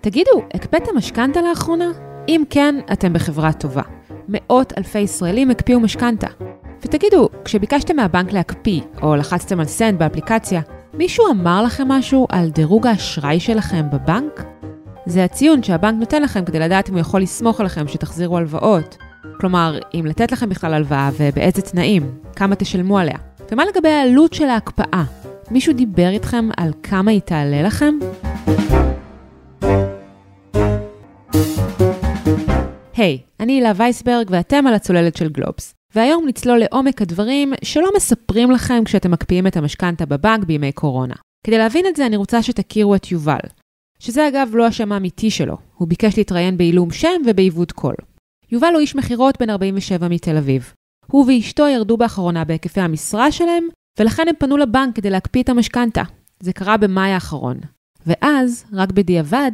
תגידו, הקפאתם משכנתה לאחרונה? אם כן, אתם בחברה טובה. מאות אלפי ישראלים הקפיאו משכנתה. ותגידו, כשביקשתם מהבנק להקפיא, או לחצתם על סנד באפליקציה, מישהו אמר לכם משהו על דירוג האשראי שלכם בבנק? זה הציון שהבנק נותן לכם כדי לדעת אם הוא יכול לסמוך עליכם שתחזירו הלוואות. כלומר, אם לתת לכם בכלל הלוואה ובאיזה תנאים, כמה תשלמו עליה. ומה לגבי העלות של ההקפאה? מישהו דיבר איתכם על כמה היא תעלה לכם? היי, hey, אני הילה וייסברג ואתם על הצוללת של גלובס. והיום נצלול לעומק הדברים שלא מספרים לכם כשאתם מקפיאים את המשכנתה בבנק בימי קורונה. כדי להבין את זה אני רוצה שתכירו את יובל, שזה אגב לא השם האמיתי שלו, הוא ביקש להתראיין בעילום שם ובעיוות קול. יובל הוא איש מכירות בן 47 מתל אביב. הוא ואשתו ירדו באחרונה בהיקפי המשרה שלהם, ולכן הם פנו לבנק כדי להקפיא את המשכנתה. זה קרה במאי האחרון. ואז, רק בדיעבד,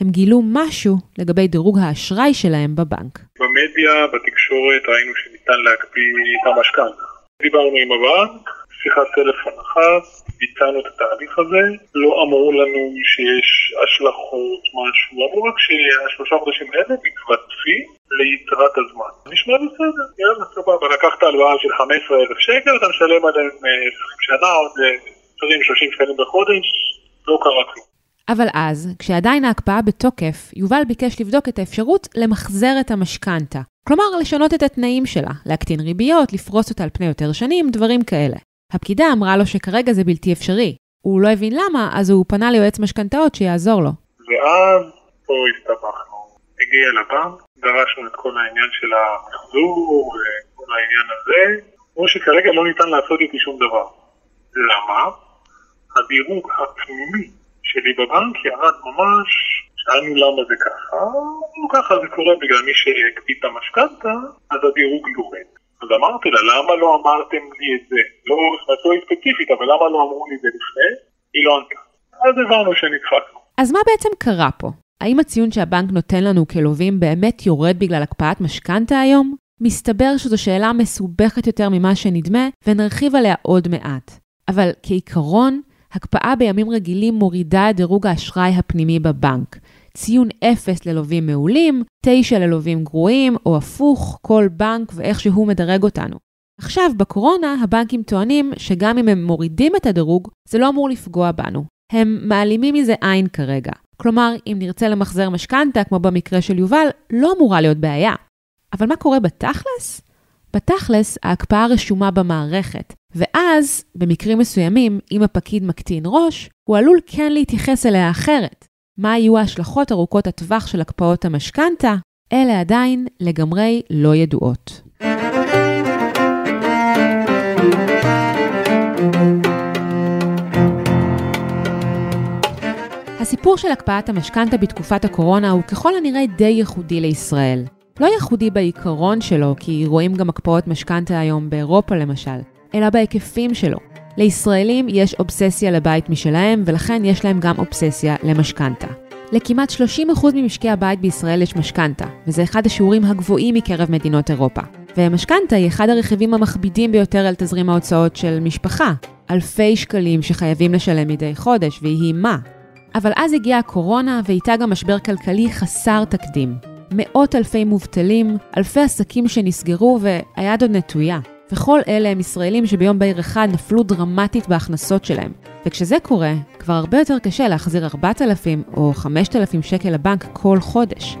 הם גילו משהו לגבי דירוג האשראי שלהם בבנק. במדיה, בתקשורת, ראינו שניתן להקפיא את המשכנתה. דיברנו עם הבנק, שיחת טלפון אחת, ביצענו את התהליך הזה, לא אמרו לנו שיש השלכות, משהו, אמרו רק שהשלושה חודשים האלה מתווספים ליתרת הזמן. נשמע בסדר, יאללה, סבבה, לקחת הלוואה של 15,000 שקל, אתה משלם עליהם 20 אה, שנה, עוד 20-30 אה, שקלים בחודש, לא קרה כלום. אבל אז, כשעדיין ההקפאה בתוקף, יובל ביקש לבדוק את האפשרות למחזר את המשכנתה. כלומר, לשנות את התנאים שלה, להקטין ריביות, לפרוס אותה על פני יותר שנים, דברים כאלה. הפקידה אמרה לו שכרגע זה בלתי אפשרי. הוא לא הבין למה, אז הוא פנה ליועץ משכנתאות שיעזור לו. ואז פה הסתבכנו. הגיע לבנק, דרשנו את כל העניין של המחזור וכל העניין הזה, כמו שכרגע לא ניתן לעשות איתי שום דבר. למה? הדירוג הפנימי שלי בבנק ירד ממש, שאלנו למה זה ככה, ככה זה קורה בגלל מי שהקפיא את המשכנתה, אז הדירוג יורד. אז אמרתי לה, למה לא אמרתם לי את זה? לא, לא ספציפית, אבל למה לא אמרו לי את זה לפני? היא לא ענתה. אז הבנו שנדחקנו. אז מה בעצם קרה פה? האם הציון שהבנק נותן לנו כלווים באמת יורד בגלל הקפאת משכנתה היום? מסתבר שזו שאלה מסובכת יותר ממה שנדמה, ונרחיב עליה עוד מעט. אבל כעיקרון, הקפאה בימים רגילים מורידה את דירוג האשראי הפנימי בבנק. ציון 0 ללווים מעולים, 9 ללווים גרועים, או הפוך, כל בנק ואיך שהוא מדרג אותנו. עכשיו, בקורונה, הבנקים טוענים שגם אם הם מורידים את הדירוג, זה לא אמור לפגוע בנו. הם מעלימים מזה עין כרגע. כלומר, אם נרצה למחזר משכנתה, כמו במקרה של יובל, לא אמורה להיות בעיה. אבל מה קורה בתכלס? בתכלס, ההקפאה רשומה במערכת, ואז, במקרים מסוימים, אם הפקיד מקטין ראש, הוא עלול כן להתייחס אליה אחרת. מה יהיו ההשלכות ארוכות הטווח של הקפאות המשכנתה? אלה עדיין לגמרי לא ידועות. הסיפור של הקפאת המשכנתה בתקופת הקורונה הוא ככל הנראה די ייחודי לישראל. לא ייחודי בעיקרון שלו, כי רואים גם הקפאות משכנתה היום באירופה למשל, אלא בהיקפים שלו. לישראלים יש אובססיה לבית משלהם, ולכן יש להם גם אובססיה למשכנתה. לכמעט 30% ממשקי הבית בישראל יש משכנתה, וזה אחד השיעורים הגבוהים מקרב מדינות אירופה. ומשכנתה היא אחד הרכיבים המכבידים ביותר על תזרים ההוצאות של משפחה. אלפי שקלים שחייבים לשלם מדי חודש, ויהי מה. אבל אז הגיעה הקורונה, ואיתה גם משבר כלכלי חסר תקדים. מאות אלפי מובטלים, אלפי עסקים שנסגרו, והיד עוד נטויה. וכל אלה הם ישראלים שביום בהיר אחד נפלו דרמטית בהכנסות שלהם. וכשזה קורה, כבר הרבה יותר קשה להחזיר 4,000 או 5,000 שקל לבנק כל חודש.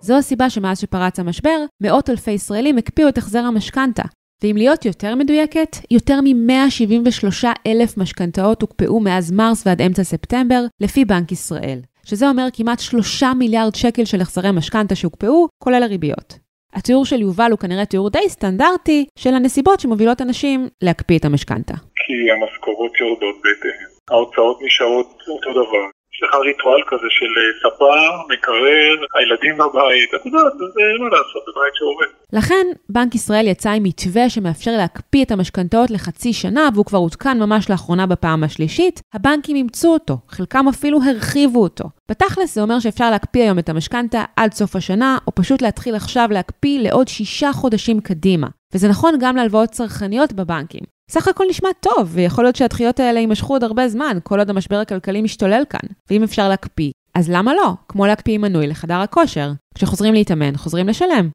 זו הסיבה שמאז שפרץ המשבר, מאות אלפי ישראלים הקפיאו את החזר המשכנתה. ואם להיות יותר מדויקת, יותר מ-173 אלף משכנתאות הוקפאו מאז מרס ועד אמצע ספטמבר, לפי בנק ישראל. שזה אומר כמעט 3 מיליארד שקל של החזרי משכנתה שהוקפאו, כולל הריביות. התיאור של יובל הוא כנראה תיאור די סטנדרטי של הנסיבות שמובילות אנשים להקפיא את המשכנתה. כי המשכורות יורדות בהתאם, ההוצאות נשארות אותו דבר. יש לך ריטואל כזה של אה, ספה, מקרר, הילדים בבית, את יודעת, זה מה לעשות, זה בית שעובד. לכן, בנק ישראל יצא עם מתווה שמאפשר להקפיא את המשכנתאות לחצי שנה, והוא כבר עודכן ממש לאחרונה בפעם השלישית. הבנקים אימצו אותו, חלקם אפילו הרחיבו אותו. בתכלס זה אומר שאפשר להקפיא היום את המשכנתה עד סוף השנה, או פשוט להתחיל עכשיו להקפיא לעוד שישה חודשים קדימה. וזה נכון גם להלוואות צרכניות בבנקים. סך הכל נשמע טוב, ויכול להיות שהדחיות האלה יימשכו עוד הרבה זמן, כל עוד המשבר הכלכלי משתולל כאן. ואם אפשר להקפיא, אז למה לא? כמו להקפיא מנוי לחדר הכושר. כשחוזרים להתאמן, חוזרים לשלם.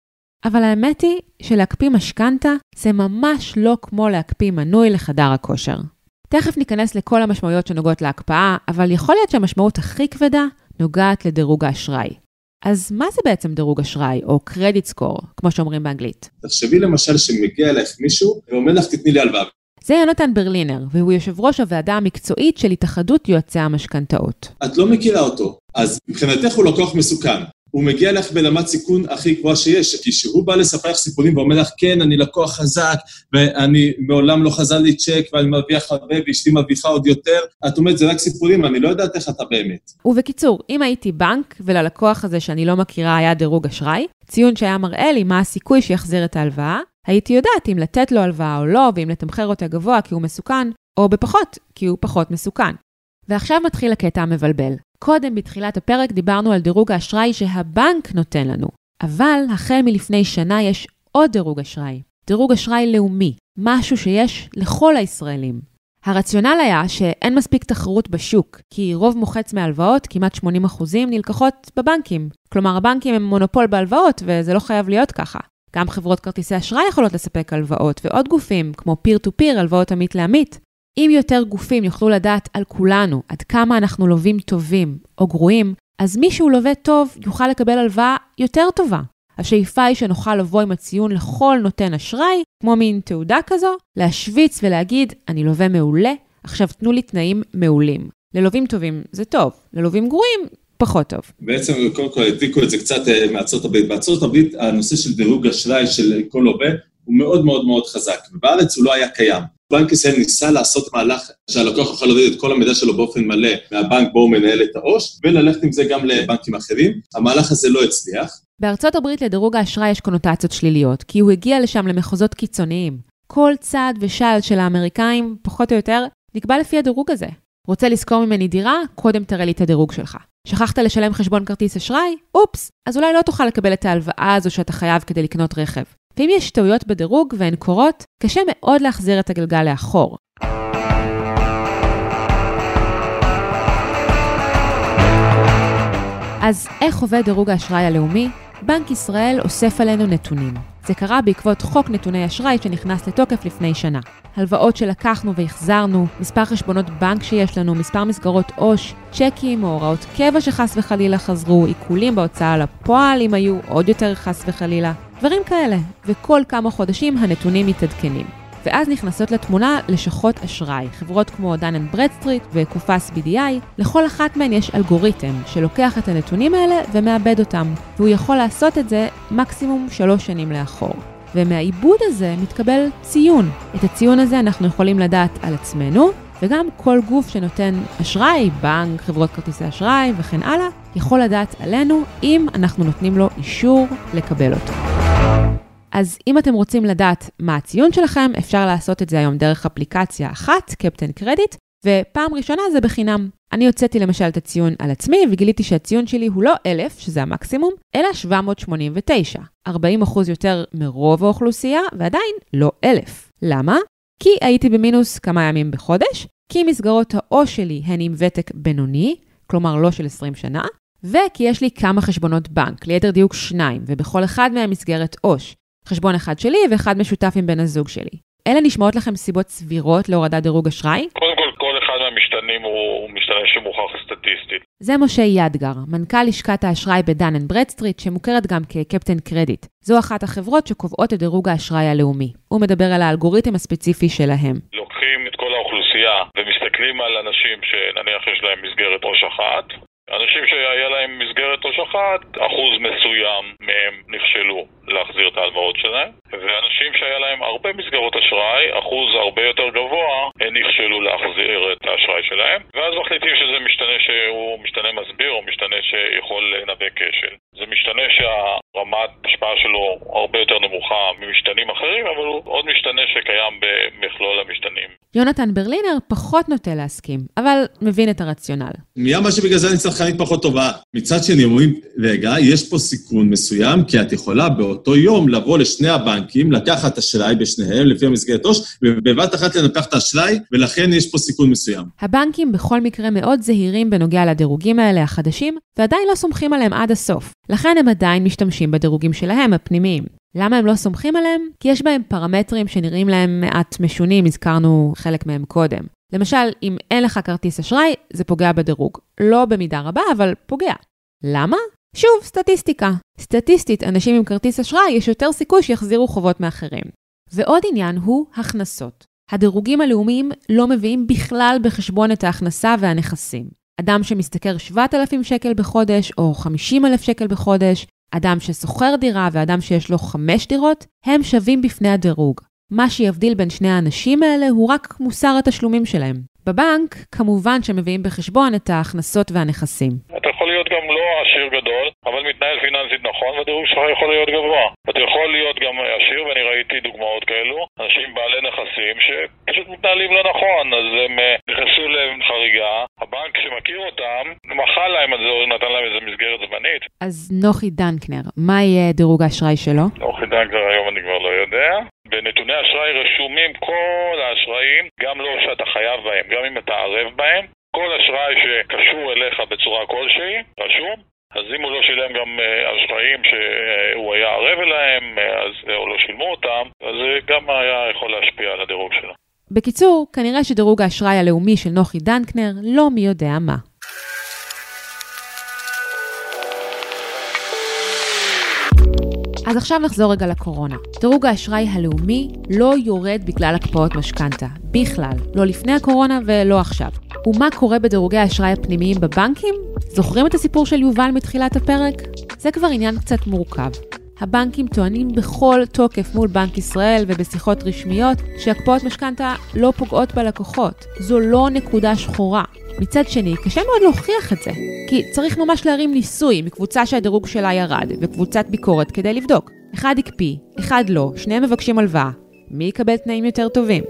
אבל האמת היא שלהקפיא משכנתה זה ממש לא כמו להקפיא מנוי לחדר הכושר. תכף ניכנס לכל המשמעויות שנוגעות להקפאה, אבל יכול להיות שהמשמעות הכי כבדה נוגעת לדירוג האשראי. אז מה זה בעצם דירוג אשראי, או קרדיט סקור, כמו שאומרים באנגלית? תחשבי למשל שמגיע אליך מישהו ואומר לך, תתני לי הלוואה. זה יונתן ברלינר, והוא יושב ראש הוועדה המקצועית של התאחדות יועצי המשכנתאות. את לא מכירה אותו, אז מבחינתך הוא לקוח מסוכן. הוא מגיע לך ברמת סיכון הכי גבוהה שיש, כי כשהוא בא לספר לך סיפורים ואומר לך, כן, אני לקוח חזק, ואני מעולם לא חזר לי צ'ק, ואני מרוויח הרבה, ואשתי מרוויחה עוד יותר, את אומרת, זה רק סיפורים, אני לא יודעת איך אתה באמת. ובקיצור, אם הייתי בנק, וללקוח הזה שאני לא מכירה היה דירוג אשראי, ציון שהיה מראה לי מה הסיכוי שיחזיר את ההלוואה, הייתי יודעת אם לתת לו הלוואה או לא, ואם לתמחר אותה גבוה כי הוא מסוכן, או בפחות, כי הוא פחות מסוכן. ועכשיו מתחיל הקטע המבלבל. קודם, בתחילת הפרק, דיברנו על דירוג האשראי שהבנק נותן לנו. אבל החל מלפני שנה יש עוד דירוג אשראי. דירוג אשראי לאומי, משהו שיש לכל הישראלים. הרציונל היה שאין מספיק תחרות בשוק, כי רוב מוחץ מההלוואות, כמעט 80%, נלקחות בבנקים. כלומר, הבנקים הם מונופול בהלוואות, וזה לא חייב להיות ככה. גם חברות כרטיסי אשראי יכולות לספק הלוואות, ועוד גופים, כמו פיר טו פיר, הלוואות עמית לעמית. אם יותר גופים יוכלו לדעת על כולנו עד כמה אנחנו לווים טובים או גרועים, אז מי שהוא לווה טוב יוכל לקבל הלוואה יותר טובה. השאיפה היא שנוכל לבוא עם הציון לכל נותן אשראי, כמו מין תעודה כזו, להשוויץ ולהגיד, אני לווה מעולה, עכשיו תנו לי תנאים מעולים. ללווים טובים זה טוב, ללווים גרועים פחות טוב. בעצם, קודם כל, הדליקו את זה קצת אה, מארצות הברית. בארצות הברית, הנושא של דירוג אשראי של כל לווה הוא מאוד מאוד מאוד חזק, ובארץ הוא לא היה קיים. בנק ישראל ניסה לעשות מהלך שהלקוח יכול להוריד את כל המידע שלו באופן מלא מהבנק בו הוא מנהל את העו"ש, וללכת עם זה גם לבנקים אחרים. המהלך הזה לא הצליח. בארצות הברית לדירוג האשראי יש קונוטציות שליליות, כי הוא הגיע לשם למחוזות קיצוניים. כל צעד ושעל של האמריקאים, פחות או יותר, נקבע לפי הדירוג הזה. רוצה לשכור ממני דירה? קודם תראה לי את הדירוג שלך. שכחת לשלם חשבון כרטיס אשראי? אופס, אז אולי לא תוכל לקבל את ההלוואה הזו שאתה חייב כדי לקנות רכב. ואם יש טעויות בדירוג והן קורות, קשה מאוד להחזיר את הגלגל לאחור. אז איך עובד דירוג האשראי הלאומי? בנק ישראל אוסף עלינו נתונים. זה קרה בעקבות חוק נתוני אשראי שנכנס לתוקף לפני שנה. הלוואות שלקחנו והחזרנו, מספר חשבונות בנק שיש לנו, מספר מסגרות עו"ש, צ'קים או הוראות קבע שחס וחלילה חזרו, עיקולים בהוצאה לפועל אם היו עוד יותר חס וחלילה, דברים כאלה. וכל כמה חודשים הנתונים מתעדכנים. ואז נכנסות לתמונה לשכות אשראי, חברות כמו דן אנד ברדסטריט וקופס BDI, לכל אחת מהן יש אלגוריתם שלוקח את הנתונים האלה ומעבד אותם, והוא יכול לעשות את זה מקסימום שלוש שנים לאחור. ומהעיבוד הזה מתקבל ציון. את הציון הזה אנחנו יכולים לדעת על עצמנו, וגם כל גוף שנותן אשראי, בנק, חברות כרטיסי אשראי וכן הלאה, יכול לדעת עלינו אם אנחנו נותנים לו אישור לקבל אותו. אז אם אתם רוצים לדעת מה הציון שלכם, אפשר לעשות את זה היום דרך אפליקציה אחת, קפטן קרדיט, ופעם ראשונה זה בחינם. אני הוצאתי למשל את הציון על עצמי, וגיליתי שהציון שלי הוא לא 1,000, שזה המקסימום, אלא 789. 40% יותר מרוב האוכלוסייה, ועדיין לא 1,000. למה? כי הייתי במינוס כמה ימים בחודש, כי מסגרות העו"ש שלי הן עם ותק בינוני, כלומר לא של 20 שנה, וכי יש לי כמה חשבונות בנק, ליתר דיוק שניים, ובכל אחד מהם מסגרת עו"ש. חשבון אחד שלי ואחד משותף עם בן הזוג שלי. אלה נשמעות לכם סיבות סבירות להורדת דירוג אשראי? כל, מהמשתנים הוא משתנה שמוכח סטטיסטית. זה משה ידגר, מנכ"ל לשכת האשראי בדן אנד ברדסטריט, שמוכרת גם כקפטן קרדיט. זו אחת החברות שקובעות את דירוג האשראי הלאומי. הוא מדבר על האלגוריתם הספציפי שלהם. לוקחים את כל האוכלוסייה ומסתכלים על אנשים שנניח יש להם מסגרת אשראי אחת, אנשים שהיה להם מסגרת אשראי אחת, אחוז מסוים מהם נכשלו להחזיר את ההלוואות שלהם, ואנשים שהיה להם הרבה מסגרות אשראי, אחוז הרבה יותר גבוה, הם נכשלו להחזיר את האשראי שלהם, ואז מחליטים שזה משתנה שהוא משתנה מסביר או משתנה שיכול לנבא כשל. זה משתנה שהרמת השפעה שלו הרבה יותר נמוכה ממשתנים אחרים, אבל הוא עוד משתנה שקיים במכלול המשתנים. יונתן ברלינר פחות נוטה להסכים, אבל מבין את הרציונל. מי אמר שבגלל זה אני צרכנית פחות טובה? מצד שני, אומרים, רגע, יש פה סיכון מסוים, כי את יכולה באותו יום לבוא לשני הבנקים, לקחת אשראי בשניהם לפי המסגרת ראש, ובבת אחת לנפח את האשראי, ולכן יש פה סיכון מסוים. הבנקים בכל מקרה מאוד זהירים בנוגע לדירוגים האלה החדשים, ועדיין לא סומכים עליהם עד הסוף. לכן הם עדיין משתמשים בדירוגים שלהם, הפנימיים. למה הם לא סומכים עליהם? כי יש בהם פרמטרים שנראים להם מעט משונים, הזכרנו חלק מהם קודם. למשל, אם אין לך כרטיס אשראי, זה פוגע בדירוג. לא במידה רבה, אבל פוגע. למה? שוב, סטטיסטיקה. סטטיסטית, אנשים עם כרטיס אשראי, יש יותר סיכוי שיחזירו חובות מאחרים. ועוד עניין הוא הכנסות. הדירוגים הלאומיים לא מביאים בכלל בחשבון את ההכנסה והנכסים. אדם שמשתכר 7,000 שקל בחודש או 50,000 שקל בחודש, אדם ששוכר דירה ואדם שיש לו 5 דירות, הם שווים בפני הדירוג. מה שיבדיל בין שני האנשים האלה הוא רק מוסר התשלומים שלהם. בבנק, כמובן שמביאים בחשבון את ההכנסות והנכסים. אתה יכול להיות גם לא עשיר גדול, אבל מתנהל פיננסית נכון, והדירוג שלך יכול להיות גבוה. אתה יכול להיות גם עשיר, ואני ראיתי דוגמאות כאלו, אנשים בעלי נכסים שפשוט מתנהלים לא נכון, אז הם אה, נכנסו לחריגה, הבנק שמכיר אותם, מחל להם על זה, או נתן להם איזה מסגרת זמנית. אז נוחי דנקנר, מה יהיה דירוג האשראי שלו? נוחי דנקנר היום אני כבר לא יודע. בנתוני אשראי רשומים כל האשראים, גם לא שאתה חייב בהם, גם אם אתה ערב בהם. כל אשראי שקשור אליך בצורה כלשהי, רשום. אז אם הוא לא שילם גם אה, אשראים שהוא היה ערב אליהם, אה, אז, או לא שילמו אותם, אז זה גם היה יכול להשפיע על הדירוג שלו. בקיצור, כנראה שדירוג האשראי הלאומי של נוחי דנקנר לא מי יודע מה. אז עכשיו נחזור רגע לקורונה. דירוג האשראי הלאומי לא יורד בגלל הקפאות משכנתה. בכלל. לא לפני הקורונה ולא עכשיו. ומה קורה בדירוגי האשראי הפנימיים בבנקים? זוכרים את הסיפור של יובל מתחילת הפרק? זה כבר עניין קצת מורכב. הבנקים טוענים בכל תוקף מול בנק ישראל ובשיחות רשמיות שהקפאות משכנתה לא פוגעות בלקוחות. זו לא נקודה שחורה. מצד שני, קשה מאוד להוכיח את זה, כי צריך ממש להרים ניסוי מקבוצה שהדירוג שלה ירד, וקבוצת ביקורת כדי לבדוק. אחד הקפיא, אחד לא, שניהם מבקשים הלוואה. מי יקבל תנאים יותר טובים?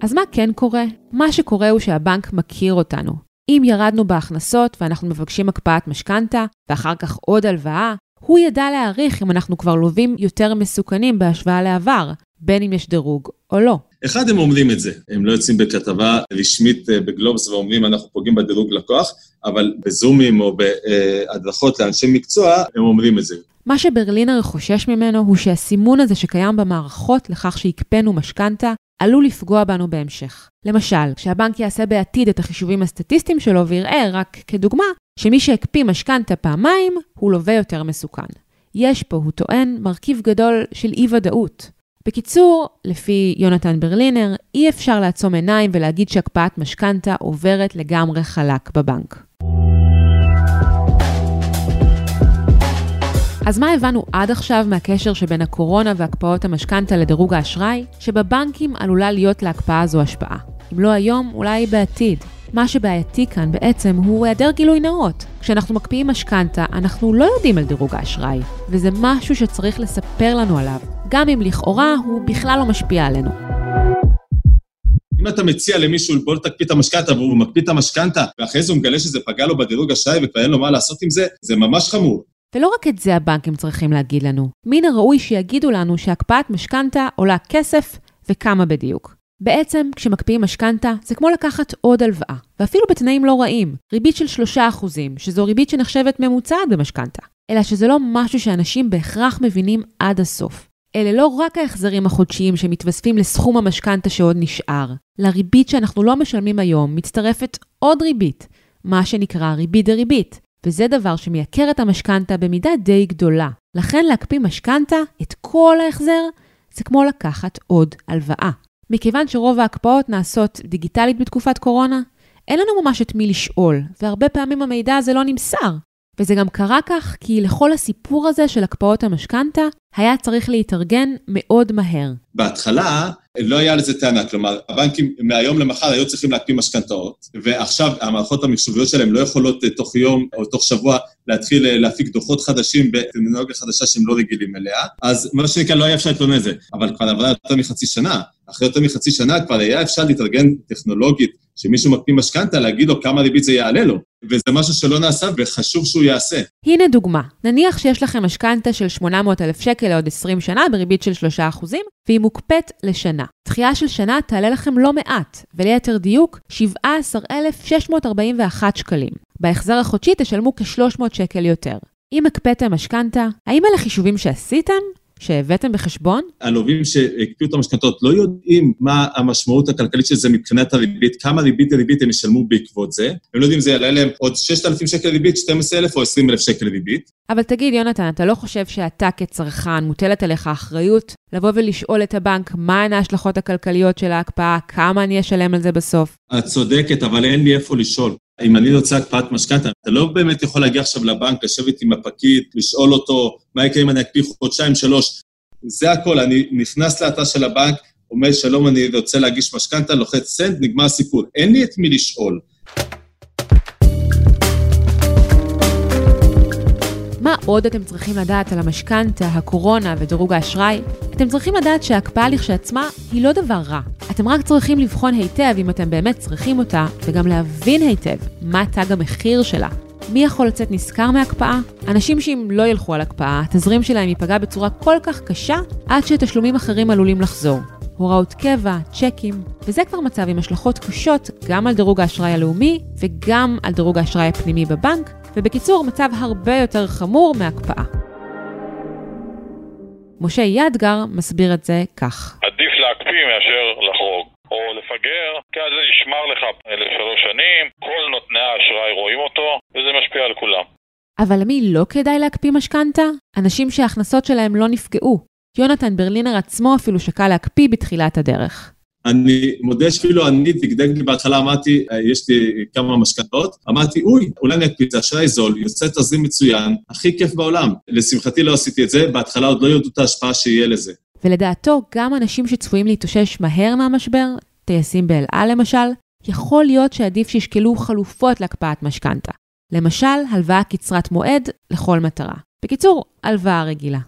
אז מה כן קורה? מה שקורה הוא שהבנק מכיר אותנו. אם ירדנו בהכנסות ואנחנו מבקשים הקפאת משכנתה, ואחר כך עוד הלוואה, הוא ידע להעריך אם אנחנו כבר לווים יותר מסוכנים בהשוואה לעבר, בין אם יש דירוג או לא. אחד, הם אומרים את זה. הם לא יוצאים בכתבה רשמית אה, בגלובס ואומרים, אנחנו פוגעים בדירוג לקוח, אבל בזומים או בהדרכות לאנשי מקצוע, הם אומרים את זה. מה שברלינר חושש ממנו הוא שהסימון הזה שקיים במערכות לכך שהקפאנו משכנתה, עלול לפגוע בנו בהמשך. למשל, כשהבנק יעשה בעתיד את החישובים הסטטיסטיים שלו ויראה, רק כדוגמה, שמי שהקפיא משכנתה פעמיים, הוא לווה יותר מסוכן. יש פה, הוא טוען, מרכיב גדול של אי-ודאות. בקיצור, לפי יונתן ברלינר, אי אפשר לעצום עיניים ולהגיד שהקפאת משכנתה עוברת לגמרי חלק בבנק. אז מה הבנו עד עכשיו מהקשר שבין הקורונה והקפאות המשכנתה לדירוג האשראי? שבבנקים עלולה להיות להקפאה הזו השפעה. אם לא היום, אולי בעתיד. מה שבעייתי כאן בעצם הוא היעדר גילוי נאות. כשאנחנו מקפיאים משכנתה, אנחנו לא יודעים על דירוג האשראי, וזה משהו שצריך לספר לנו עליו, גם אם לכאורה הוא בכלל לא משפיע עלינו. אם אתה מציע למישהו, בוא תקפיא את המשכנתה, והוא מקפיא את המשכנתה, ואחרי זה הוא מגלה שזה פגע לו בדירוג אשראי וכבר אין לו מה לעשות עם זה, זה ממש חמור. ולא רק את זה הבנקים צריכים להגיד לנו. מן הראוי שיגידו לנו שהקפאת משכנתה עולה כסף וכמה בדיוק. בעצם, כשמקפיאים משכנתה, זה כמו לקחת עוד הלוואה, ואפילו בתנאים לא רעים, ריבית של 3%, שזו ריבית שנחשבת ממוצעת במשכנתה. אלא שזה לא משהו שאנשים בהכרח מבינים עד הסוף. אלה לא רק ההחזרים החודשיים שמתווספים לסכום המשכנתה שעוד נשאר. לריבית שאנחנו לא משלמים היום מצטרפת עוד ריבית, מה שנקרא ריבית דריבית, וזה דבר שמייקר את המשכנתה במידה די גדולה. לכן להקפיא משכנתה, את כל ההחזר, זה כמו לקחת עוד הלוואה. מכיוון שרוב ההקפאות נעשות דיגיטלית בתקופת קורונה, אין לנו ממש את מי לשאול, והרבה פעמים המידע הזה לא נמסר. וזה גם קרה כך כי לכל הסיפור הזה של הקפאות המשכנתה, היה צריך להתארגן מאוד מהר. בהתחלה לא היה לזה טענה, כלומר, הבנקים מהיום למחר היו צריכים להקפיא משכנתאות, ועכשיו המערכות המחשוביות שלהם לא יכולות אה, תוך יום או תוך שבוע להתחיל אה, להפיק דוחות חדשים בטרמינולוגיה חדשה שהם לא רגילים אליה, אז מה שנקרא, לא היה אפשר לטעון את זה. אבל כבר עברה יותר מחצי שנה. אחרי יותר מחצי שנה כבר היה אפשר להתארגן טכנולוגית, שמישהו מקפיא משכנתה, להגיד לו כמה ריבית זה יעלה לו. וזה משהו שלא נעשה וחשוב שהוא יעשה. הנה דוגמה, נניח שיש לכם משכנתה של 800,000 שקל לעוד 20 שנה בריבית של 3%, והיא מוקפאת לשנה. דחייה של שנה תעלה לכם לא מעט, וליתר דיוק, 17,641 שקלים. בהחזר החודשי תשלמו כ-300 שקל יותר. אם הקפאתם משכנתה, האם אלה חישובים שעשיתם? שהבאתם בחשבון? הלווים שהקפיאו את המשכנתות לא יודעים מה המשמעות הכלכלית של זה מבחינת הריבית, כמה ריבית לריבית הם ישלמו בעקבות זה. הם לא יודעים אם זה יעלה להם עוד 6,000 שקל ריבית, 12,000 או 20,000 שקל ריבית. אבל תגיד, יונתן, אתה לא חושב שאתה כצרכן, מוטלת עליך אחריות לבוא ולשאול את הבנק מהן ההשלכות הכלכליות של ההקפאה, כמה אני אשלם על זה בסוף? את צודקת, אבל אין לי איפה לשאול. אם אני רוצה הקפאת משכנתה, אתה לא באמת יכול להגיע עכשיו לבנק, לשבת עם הפקיד, לשאול אותו מה יקרה אם אני אקפיא חודשיים, שלוש. זה הכל, אני נכנס לאתר של הבנק, אומר, שלום, אני רוצה להגיש משכנתה, לוחץ סנד, נגמר הסיפור. אין לי את מי לשאול. מה עוד אתם צריכים לדעת על המשכנתה, הקורונה ודירוג האשראי? אתם צריכים לדעת שההקפאה לכשעצמה היא לא דבר רע. אתם רק צריכים לבחון היטב אם אתם באמת צריכים אותה, וגם להבין היטב מה תג המחיר שלה. מי יכול לצאת נשכר מהקפאה? אנשים שאם לא ילכו על הקפאה, התזרים שלהם ייפגע בצורה כל כך קשה, עד שתשלומים אחרים עלולים לחזור. הוראות קבע, צ'קים, וזה כבר מצב עם השלכות קשות גם על דירוג האשראי הלאומי וגם על דירוג האשראי הפנימי בבנק, ובקיצור, מצב הרבה יותר חמור מהקפאה. משה ידגר מסביר את זה כך. עדיף להקפיא מאשר לחרוג. לפגר, כי אז זה נשמר לך לשלוש שנים, כל נותני האשראי רואים אותו, וזה משפיע על כולם. אבל למי לא כדאי להקפיא משכנתה? אנשים שההכנסות שלהם לא נפגעו. יונתן ברלינר עצמו אפילו שקל להקפיא בתחילת הדרך. אני מודה שאפילו אני דגדג לי בהתחלה, אמרתי, יש לי כמה משכנתות, אמרתי, אוי, אולי אני אקפיא, זה אשראי זול, יוצא תזרים מצוין, הכי כיף בעולם. לשמחתי לא עשיתי את זה, בהתחלה עוד לא ידעו את ההשפעה שיהיה לזה. ולדעתו, גם אנשים שצפויים להתאושש מהר מהמשבר, טייסים באל על למשל, יכול להיות שעדיף שישקלו חלופות להקפאת משכנתה. למשל, הלוואה קצרת מועד לכל מטרה. בקיצור, הלוואה רגילה.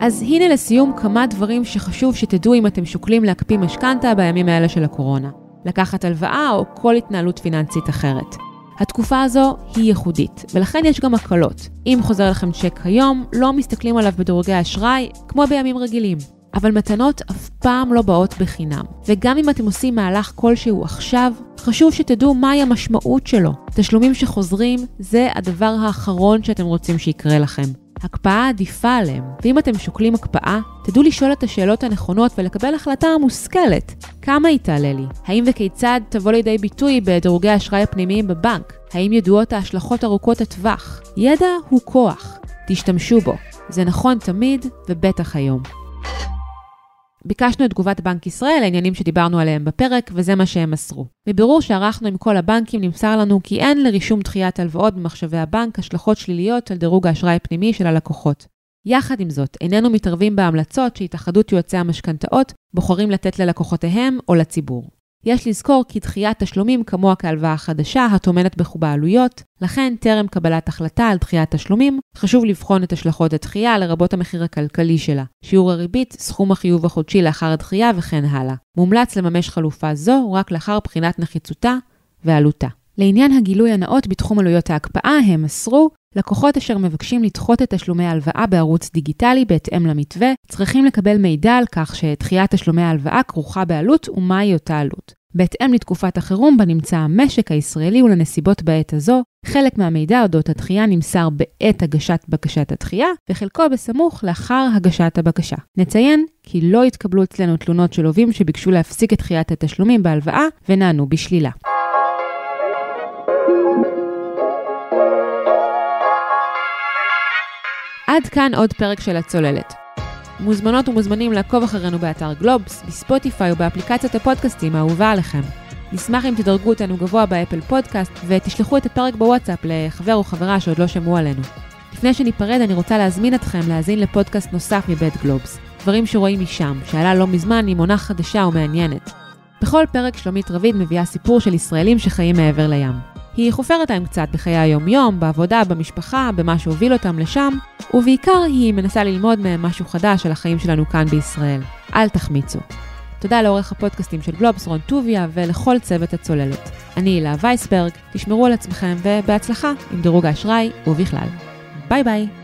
אז הנה לסיום כמה דברים שחשוב שתדעו אם אתם שוקלים להקפיא משכנתה בימים האלה של הקורונה. לקחת הלוואה או כל התנהלות פיננסית אחרת. התקופה הזו היא ייחודית, ולכן יש גם הקלות. אם חוזר לכם צ'ק היום, לא מסתכלים עליו בדירוגי אשראי כמו בימים רגילים. אבל מתנות אף פעם לא באות בחינם. וגם אם אתם עושים מהלך כלשהו עכשיו, חשוב שתדעו מהי המשמעות שלו. תשלומים שחוזרים זה הדבר האחרון שאתם רוצים שיקרה לכם. הקפאה עדיפה עליהם, ואם אתם שוקלים הקפאה, תדעו לשאול את השאלות הנכונות ולקבל החלטה מושכלת. כמה היא תעלה לי? האם וכיצד תבוא לידי ביטוי בדירוגי האשראי הפנימיים בבנק? האם ידועות ההשלכות ארוכות הטווח? ידע הוא כוח, תשתמשו בו. זה נכון תמיד, ובטח היום. ביקשנו את תגובת בנק ישראל לעניינים שדיברנו עליהם בפרק, וזה מה שהם מסרו. מבירור שערכנו עם כל הבנקים נמסר לנו כי אין לרישום דחיית הלוואות במחשבי הבנק השלכות שליליות על דירוג האשראי הפנימי של הלקוחות. יחד עם זאת, איננו מתערבים בהמלצות שהתאחדות יועצי המשכנתאות בוחרים לתת ללקוחותיהם או לציבור. יש לזכור כי דחיית תשלומים כמוה כהלוואה חדשה הטומנת בחובה עלויות, לכן טרם קבלת החלטה על דחיית תשלומים, חשוב לבחון את השלכות הדחייה לרבות המחיר הכלכלי שלה, שיעור הריבית, סכום החיוב החודשי לאחר הדחייה וכן הלאה. מומלץ לממש חלופה זו רק לאחר בחינת נחיצותה ועלותה. לעניין הגילוי הנאות בתחום עלויות ההקפאה, הם מסרו לקוחות אשר מבקשים לדחות את תשלומי ההלוואה בערוץ דיגיטלי בהתאם למתווה, צריכים לקבל מידע על כך שדחיית תשלומי ההלוואה כרוכה בעלות ומהי אותה עלות. בהתאם לתקופת החירום בה נמצא המשק הישראלי ולנסיבות בעת הזו, חלק מהמידע אודות הדחייה נמסר בעת הגשת בקשת הדחייה, וחלקו בסמוך לאחר הגשת הבקשה. נציין כי לא התקבלו אצלנו תלונות של לווים שביקשו להפסיק את דחיית התשלומים בהלוואה ונענו בשלילה. עד כאן עוד פרק של הצוללת. מוזמנות ומוזמנים לעקוב אחרינו באתר גלובס, בספוטיפיי ובאפליקציית הפודקאסטים האהובה עליכם. נשמח אם תדרגו אותנו גבוה באפל פודקאסט ותשלחו את הפרק בוואטסאפ לחבר או חברה שעוד לא שמעו עלינו. לפני שניפרד אני רוצה להזמין אתכם להאזין לפודקאסט נוסף מבית גלובס, דברים שרואים משם, שעלה לא מזמן עם עונה חדשה ומעניינת. בכל פרק שלומית רביד מביאה סיפור של ישראלים שחיים מעבר לים. היא חופרת להם קצת בחיי היום-יום, בעבודה, במשפחה, במה שהוביל אותם לשם, ובעיקר היא מנסה ללמוד מהם משהו חדש על החיים שלנו כאן בישראל. אל תחמיצו. תודה לעורך הפודקאסטים של גלובס רון טוביה ולכל צוות הצוללת. אני הילה וייסברג, תשמרו על עצמכם ובהצלחה עם דירוג האשראי ובכלל. ביי ביי.